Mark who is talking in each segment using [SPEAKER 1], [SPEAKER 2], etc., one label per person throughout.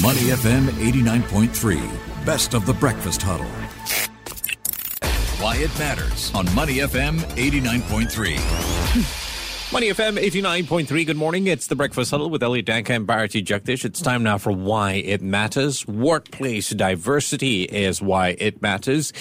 [SPEAKER 1] Money FM 89.3, best of the breakfast huddle. Why it matters on Money FM 89.3.
[SPEAKER 2] Money FM 89.3. Good morning. It's the Breakfast Huddle with Elliot Danker and Bharati Jagdish. It's time now for Why It Matters. Workplace diversity is why it matters.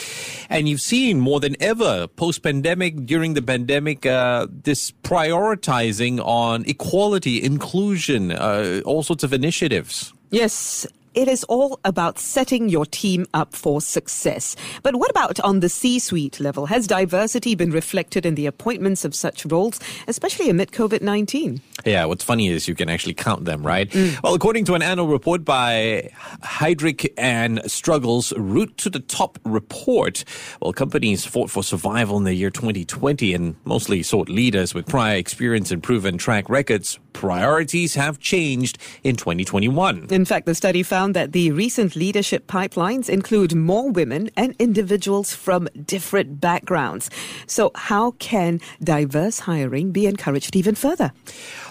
[SPEAKER 2] And you've seen more than ever post pandemic, during the pandemic, uh, this prioritizing on equality, inclusion, uh, all sorts of initiatives.
[SPEAKER 3] Yes, it is all about setting your team up for success. But what about on the C suite level? Has diversity been reflected in the appointments of such roles, especially amid COVID 19?
[SPEAKER 2] Yeah, what's funny is you can actually count them, right? Mm. Well, according to an annual report by Heidrick and Struggles Route to the Top report, well, companies fought for survival in the year 2020 and mostly sought leaders with prior experience and proven track records. Priorities have changed in 2021.
[SPEAKER 3] In fact, the study found that the recent leadership pipelines include more women and individuals from different backgrounds. So, how can diverse hiring be encouraged even further?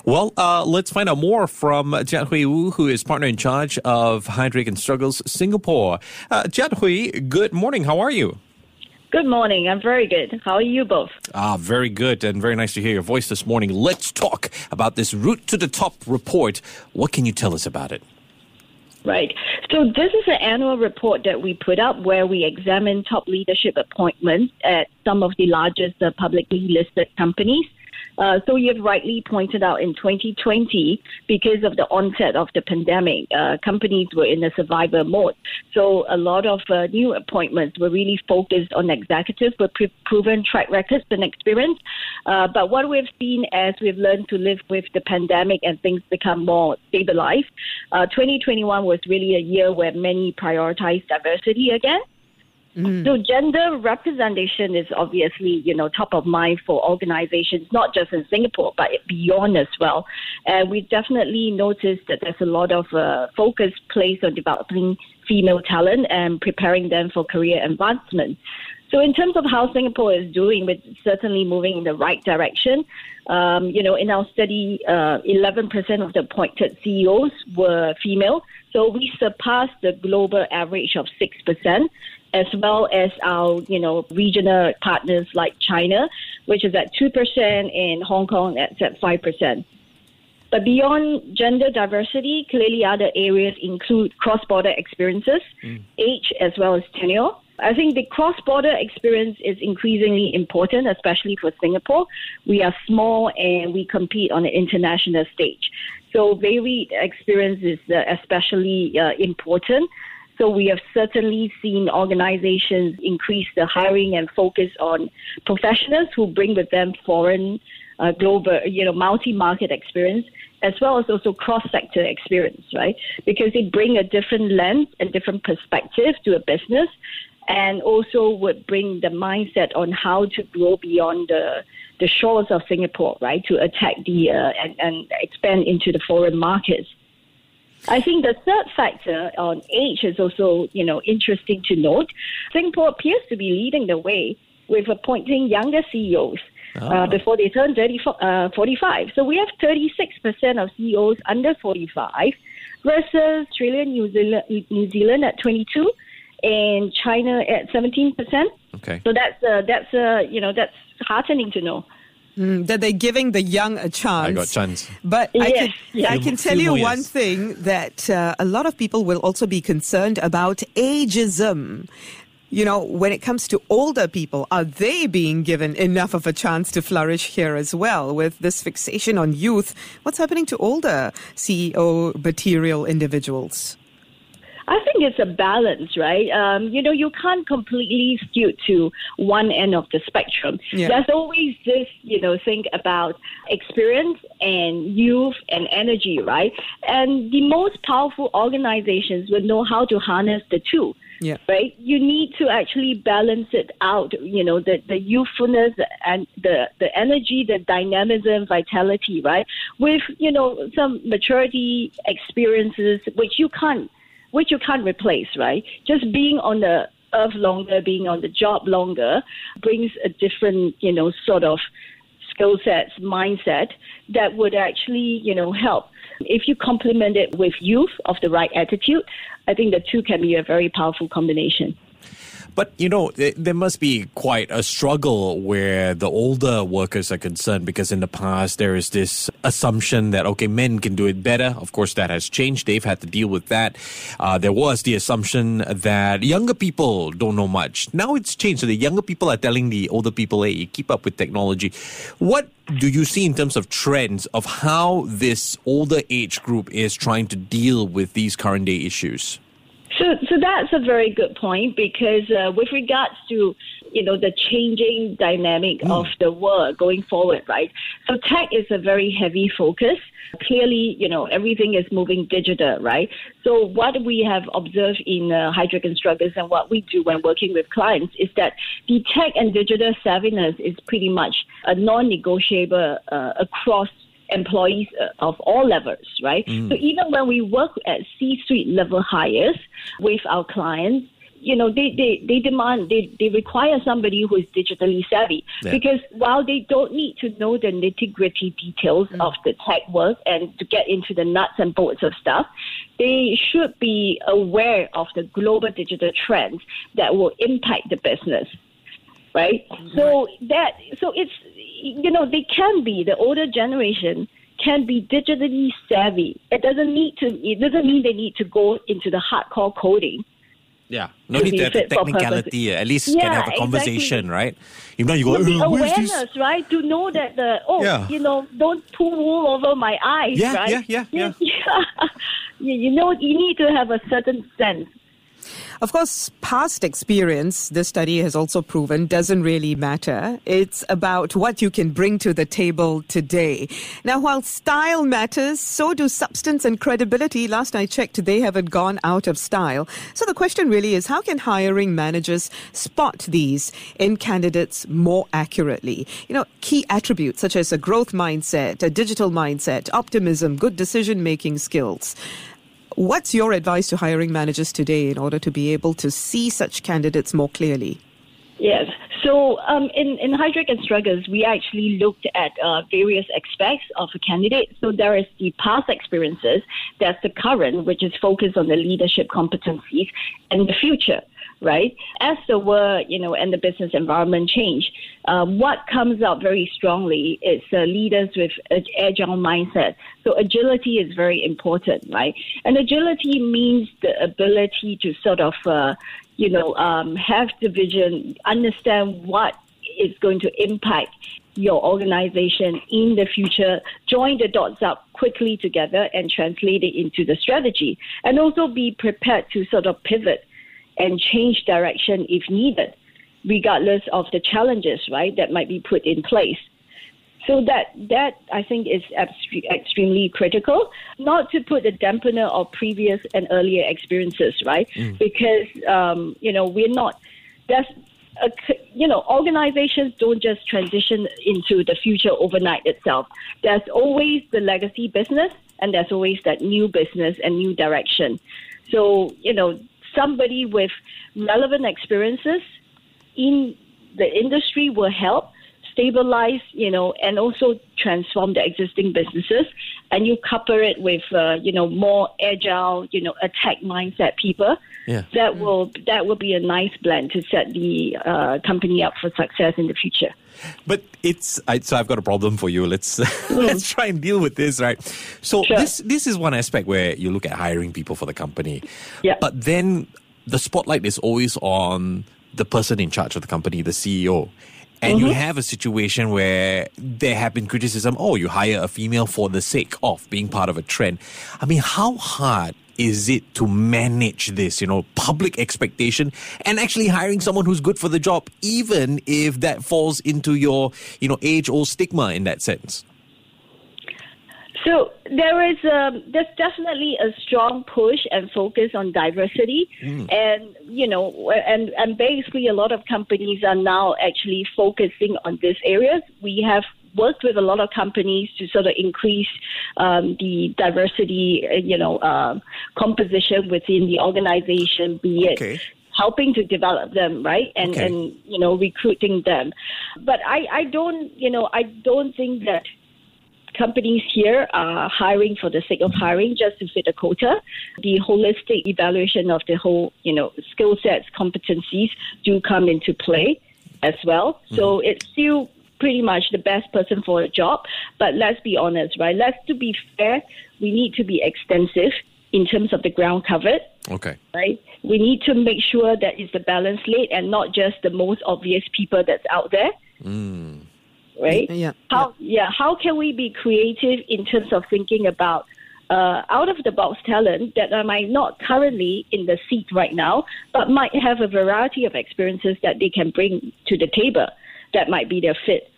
[SPEAKER 2] Well, uh, let's find out more from Jiat-Hui Wu, who is partner in charge of Heidrick and Struggles Singapore. Uh, Jian Hui, good morning. How are you?
[SPEAKER 4] Good morning. I'm very good. How are you both?
[SPEAKER 2] Ah, very good and very nice to hear your voice this morning. Let's talk about this Route to the Top report. What can you tell us about it?
[SPEAKER 4] Right. So this is an annual report that we put up where we examine top leadership appointments at some of the largest uh, publicly listed companies. Uh, so you've rightly pointed out in 2020, because of the onset of the pandemic, uh, companies were in a survivor mode. So a lot of uh, new appointments were really focused on executives with pre- proven track records and experience. Uh, but what we've seen as we've learned to live with the pandemic and things become more stabilized, uh, 2021 was really a year where many prioritized diversity again. Mm. So gender representation is obviously, you know, top of mind for organizations, not just in Singapore, but beyond as well. And we definitely noticed that there's a lot of uh, focus placed on developing female talent and preparing them for career advancement. So in terms of how Singapore is doing, we're certainly moving in the right direction. Um, you know, in our study, uh, 11% of the appointed CEOs were female. So we surpassed the global average of 6% as well as our, you know, regional partners like China, which is at 2%, and Hong Kong that's at 5%. But beyond gender diversity, clearly other areas include cross-border experiences, mm. age, as well as tenure. I think the cross-border experience is increasingly important, especially for Singapore. We are small and we compete on an international stage. So varied experience is uh, especially uh, important. So we have certainly seen organizations increase the hiring and focus on professionals who bring with them foreign, uh, global, you know, multi-market experience, as well as also cross-sector experience, right? Because they bring a different lens and different perspective to a business, and also would bring the mindset on how to grow beyond the the shores of Singapore, right? To attack the uh, and, and expand into the foreign markets. I think the third factor on age is also, you know, interesting to note. Singapore appears to be leading the way with appointing younger CEOs. Oh. Uh, ah. before they turn 30, uh, 45. So we have 36% of CEOs under 45 versus Australia, New Zealand, New Zealand at 22 and China at 17%.
[SPEAKER 2] Okay.
[SPEAKER 4] So that's, uh, that's uh, you know, that's heartening to know.
[SPEAKER 3] Mm, that they're giving the young a chance. I
[SPEAKER 2] got chance.
[SPEAKER 3] But yes, I can, yes. I can tell you one thing that uh, a lot of people will also be concerned about ageism. You know, when it comes to older people, are they being given enough of a chance to flourish here as well with this fixation on youth? What's happening to older CEO material individuals?
[SPEAKER 4] I think it's a balance, right? Um, you know, you can't completely skew to one end of the spectrum. Yeah. There's always this, you know, think about experience and youth and energy, right? And the most powerful organizations will know how to harness the two.
[SPEAKER 3] Yeah.
[SPEAKER 4] Right? You need to actually balance it out, you know, the, the youthfulness and the, the energy, the dynamism, vitality, right? With, you know, some maturity experiences, which you can't which you can't replace, right? Just being on the earth longer, being on the job longer, brings a different, you know, sort of skill sets, mindset that would actually, you know, help If you complement it with youth of the right attitude, I think the two can be a very powerful combination.
[SPEAKER 2] But, you know, there must be quite a struggle where the older workers are concerned because in the past there is this assumption that, okay, men can do it better. Of course, that has changed. They've had to deal with that. Uh, there was the assumption that younger people don't know much. Now it's changed. So the younger people are telling the older people, hey, keep up with technology. What do you see in terms of trends of how this older age group is trying to deal with these current day issues?
[SPEAKER 4] So, so that's a very good point because uh, with regards to you know the changing dynamic mm. of the world going forward, right? So tech is a very heavy focus. Clearly, you know everything is moving digital, right? So what we have observed in uh, Heidrick and and what we do when working with clients is that the tech and digital savviness is pretty much a non-negotiable uh, across employees uh, of all levels, right? Mm. So even when we work at C-suite level hires with our clients, you know, they, they, they demand, they, they require somebody who is digitally savvy. Yeah. Because while they don't need to know the nitty gritty details mm. of the tech work and to get into the nuts and bolts of stuff, they should be aware of the global digital trends that will impact the business. Right? Mm-hmm. So that, so it's, you know, they can be, the older generation can be digitally savvy. It doesn't need to, it doesn't mean they need to go into the hardcore coding.
[SPEAKER 2] Yeah, no need to have the technicality. At least yeah, can have a conversation, exactly. right?
[SPEAKER 4] If not, you go. Awareness, right? To know that the oh, yeah. you know, don't pull wool over my eyes,
[SPEAKER 2] yeah,
[SPEAKER 4] right?
[SPEAKER 2] Yeah, yeah, yeah, yeah.
[SPEAKER 4] you know, you need to have a certain sense
[SPEAKER 3] of course, past experience, this study has also proven, doesn't really matter. It's about what you can bring to the table today. Now, while style matters, so do substance and credibility. Last I checked, they haven't gone out of style. So the question really is, how can hiring managers spot these in candidates more accurately? You know, key attributes such as a growth mindset, a digital mindset, optimism, good decision making skills. What's your advice to hiring managers today in order to be able to see such candidates more clearly?
[SPEAKER 4] Yes. So um, in, in Heidrick and Struggles, we actually looked at uh, various aspects of a candidate. So there is the past experiences, there's the current, which is focused on the leadership competencies, and the future right? As the world, you know, and the business environment change, um, what comes out very strongly is uh, leaders with an agile mindset. So agility is very important, right? And agility means the ability to sort of, uh, you know, um, have the vision, understand what is going to impact your organization in the future, join the dots up quickly together and translate it into the strategy, and also be prepared to sort of pivot and change direction if needed, regardless of the challenges, right, that might be put in place. So that that I think is extremely critical. Not to put a dampener of previous and earlier experiences, right? Mm. Because um, you know we're not. That's a, you know organizations don't just transition into the future overnight itself. There's always the legacy business, and there's always that new business and new direction. So you know somebody with relevant experiences in the industry will help stabilize, you know, and also transform the existing businesses. And you couple it with, uh, you know, more agile, you know, attack mindset people. Yeah. That will that will be a nice blend to set the uh, company up for success in the future.
[SPEAKER 2] But it's I, so I've got a problem for you. Let's let's try and deal with this, right? So sure. this this is one aspect where you look at hiring people for the company.
[SPEAKER 4] Yeah.
[SPEAKER 2] But then the spotlight is always on the person in charge of the company, the CEO. And mm-hmm. you have a situation where there have been criticism, oh, you hire a female for the sake of being part of a trend. I mean, how hard is it to manage this, you know, public expectation and actually hiring someone who's good for the job, even if that falls into your, you know, age old stigma in that sense?
[SPEAKER 4] So there is a, um, there's definitely a strong push and focus on diversity, mm. and you know, and and basically a lot of companies are now actually focusing on these areas. We have worked with a lot of companies to sort of increase um, the diversity, uh, you know, uh, composition within the organization, be it okay helping to develop them, right? And okay. and you know recruiting them. But I I don't you know I don't think that companies here are hiring for the sake of hiring just to fit a quota. The holistic evaluation of the whole, you know, skill sets, competencies do come into play as well. Mm-hmm. So it's still pretty much the best person for a job. But let's be honest, right? Let's to be fair, we need to be extensive in terms of the ground covered.
[SPEAKER 2] Okay.
[SPEAKER 4] Right? We need to make sure that it's the balanced slate and not just the most obvious people that's out there.
[SPEAKER 2] Mm.
[SPEAKER 4] Right?
[SPEAKER 3] Yeah.
[SPEAKER 4] How yeah, how can we be creative in terms of thinking about uh, out of the box talent that are might not currently in the seat right now, but might have a variety of experiences that they can bring to the table that might be their fit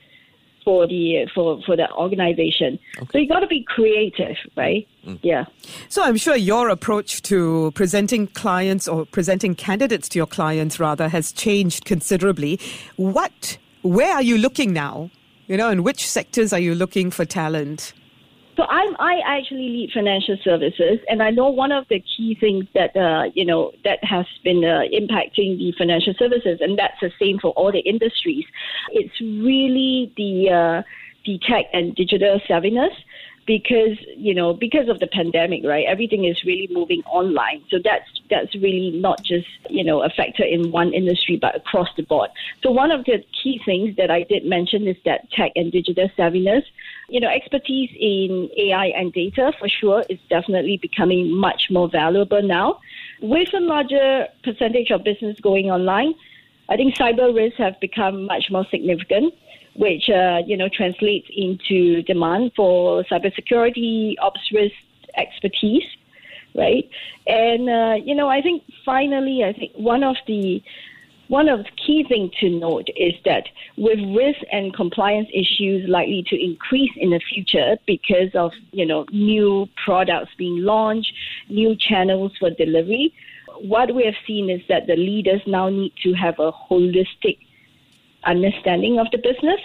[SPEAKER 4] for the for for the organization. Okay. So you got to be creative, right? Mm. Yeah.
[SPEAKER 3] So I'm sure your approach to presenting clients or presenting candidates to your clients rather has changed considerably. What where are you looking now? You know, in which sectors are you looking for talent?
[SPEAKER 4] So I'm I actually lead financial services, and I know one of the key things that uh, you know that has been uh, impacting the financial services, and that's the same for all the industries. It's really the uh, the tech and digital savviness because you know because of the pandemic right everything is really moving online. So that's that's really not just you know a factor in one industry but across the board. So one of the key things that i did mention is that tech and digital savviness. You know, expertise in AI and data for sure is definitely becoming much more valuable now. With a larger percentage of business going online, I think cyber risks have become much more significant, which uh, you know translates into demand for cybersecurity ops risk expertise, right? And uh, you know, I think finally, I think one of the one of the key things to note is that with risk and compliance issues likely to increase in the future because of you know new products being launched, new channels for delivery, what we have seen is that the leaders now need to have a holistic understanding of the business.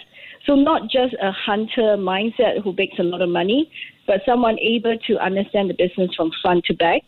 [SPEAKER 4] So not just a hunter mindset who makes a lot of money, but someone able to understand the business from front to back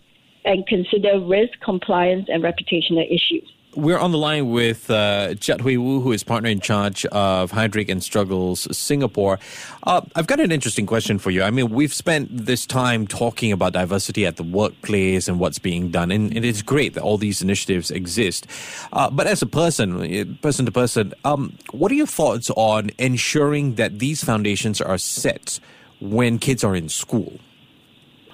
[SPEAKER 4] and consider risk, compliance, and reputational issues.
[SPEAKER 2] We're on the line with uh, Jiat-Hui Wu, who is partner in charge of Heidrick and Struggles Singapore. Uh, I've got an interesting question for you. I mean, we've spent this time talking about diversity at the workplace and what's being done, and, and it's great that all these initiatives exist. Uh, but as a person, person to person, um, what are your thoughts on ensuring that these foundations are set when kids are in school?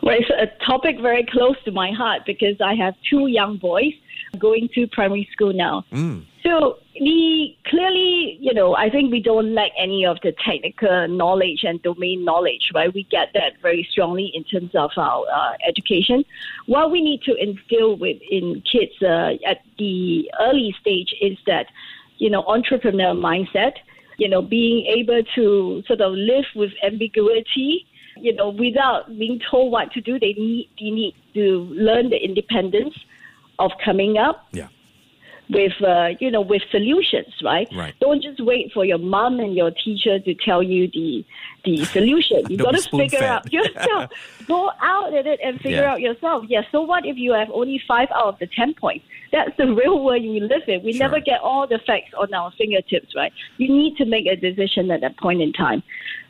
[SPEAKER 4] Well, it's a topic very close to my heart because I have two young boys going to primary school now.
[SPEAKER 2] Mm.
[SPEAKER 4] So we clearly, you know, I think we don't lack any of the technical knowledge and domain knowledge, right? We get that very strongly in terms of our uh, education. What we need to instill within kids uh, at the early stage is that, you know, entrepreneur mindset. You know, being able to sort of live with ambiguity you know, without being told what to do, they need they need to learn the independence of coming up
[SPEAKER 2] yeah.
[SPEAKER 4] with uh, you know with solutions, right?
[SPEAKER 2] Right.
[SPEAKER 4] Don't just wait for your mom and your teacher to tell you the the solution. You got to figure out yourself. Go out at it and figure yeah. out yourself. Yeah. So what if you have only five out of the ten points? That's the real world we live in. We sure. never get all the facts on our fingertips, right? You need to make a decision at that point in time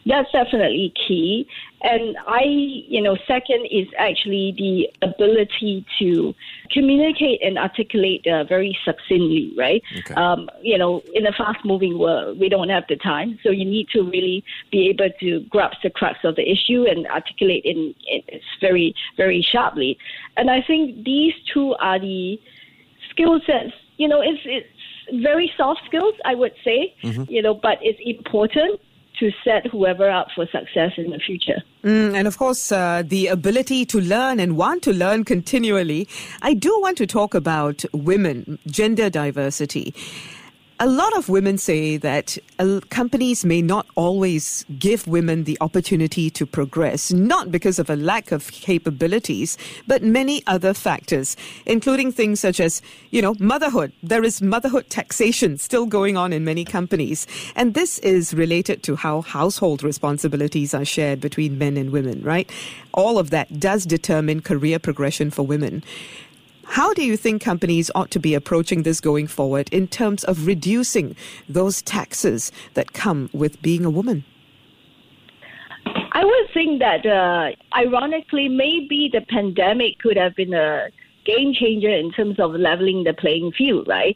[SPEAKER 4] that's definitely key. And I, you know, second is actually the ability to communicate and articulate uh, very succinctly, right?
[SPEAKER 2] Okay.
[SPEAKER 4] Um, you know, in a fast moving world, we don't have the time. So you need to really be able to grasp the crux of the issue and articulate in, in very, very sharply. And I think these two are the skill sets, you know, it's, it's very soft skills, I would say,
[SPEAKER 2] mm-hmm.
[SPEAKER 4] you know, but it's important to set whoever up for success in the future.
[SPEAKER 3] Mm, and of course, uh, the ability to learn and want to learn continually. I do want to talk about women, gender diversity a lot of women say that uh, companies may not always give women the opportunity to progress, not because of a lack of capabilities, but many other factors, including things such as, you know, motherhood. There is motherhood taxation still going on in many companies. And this is related to how household responsibilities are shared between men and women, right? All of that does determine career progression for women. How do you think companies ought to be approaching this going forward in terms of reducing those taxes that come with being a woman?
[SPEAKER 4] I would think that, uh, ironically, maybe the pandemic could have been a game changer in terms of leveling the playing field, right?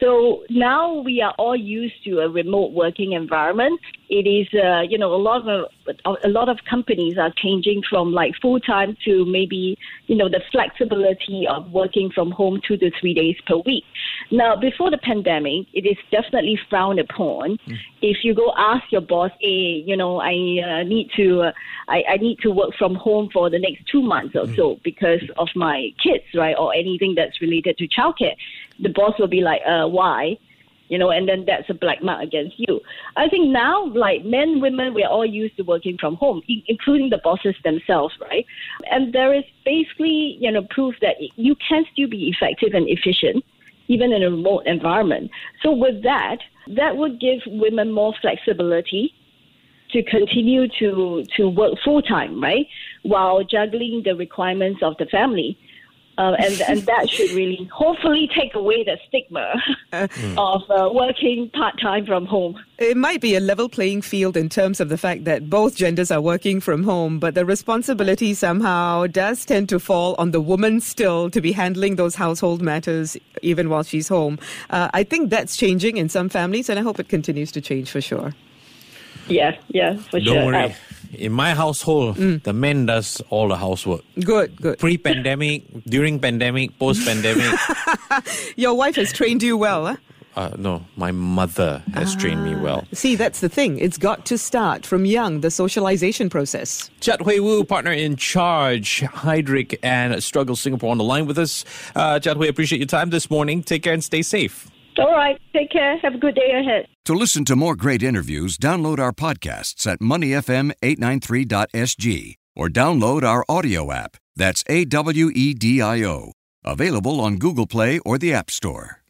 [SPEAKER 4] So now we are all used to a remote working environment. It is, uh, you know, a lot of a lot of companies are changing from like full time to maybe, you know, the flexibility of working from home two to three days per week. Now, before the pandemic, it is definitely frowned upon. Mm. If you go ask your boss, hey, you know, I uh, need to, uh, I, I need to work from home for the next two months or mm. so because of my kids, right, or anything that's related to childcare, the boss will be like, uh, why? You know, and then that's a black mark against you. I think now, like men, women, we're all used to working from home, including the bosses themselves, right? And there is basically, you know, proof that you can still be effective and efficient, even in a remote environment. So with that, that would give women more flexibility to continue to, to work full time, right? While juggling the requirements of the family. Uh, and and that should really hopefully take away the stigma uh, of uh, working part time from home.
[SPEAKER 3] It might be a level playing field in terms of the fact that both genders are working from home, but the responsibility somehow does tend to fall on the woman still to be handling those household matters even while she's home. Uh, I think that's changing in some families, and I hope it continues to change for sure.
[SPEAKER 4] Yeah, yeah, for
[SPEAKER 2] Don't
[SPEAKER 4] sure.
[SPEAKER 2] Don't worry. In my household, mm. the man does all the housework.
[SPEAKER 3] Good, good.
[SPEAKER 2] Pre-pandemic, during pandemic, post-pandemic.
[SPEAKER 3] Your wife has trained you well, huh?
[SPEAKER 2] Uh, no, my mother has ah, trained me well.
[SPEAKER 3] See, that's the thing. It's got to start from young, the socialization process.
[SPEAKER 2] Jiat-Hui Wu, partner in charge, Heidrick and Struggle Singapore on the line with us. Uh, Chat Hui, appreciate your time this morning. Take care and stay safe.
[SPEAKER 4] All right. Take care. Have a good day ahead.
[SPEAKER 1] To listen to more great interviews, download our podcasts at moneyfm893.sg or download our audio app. That's A W E D I O. Available on Google Play or the App Store.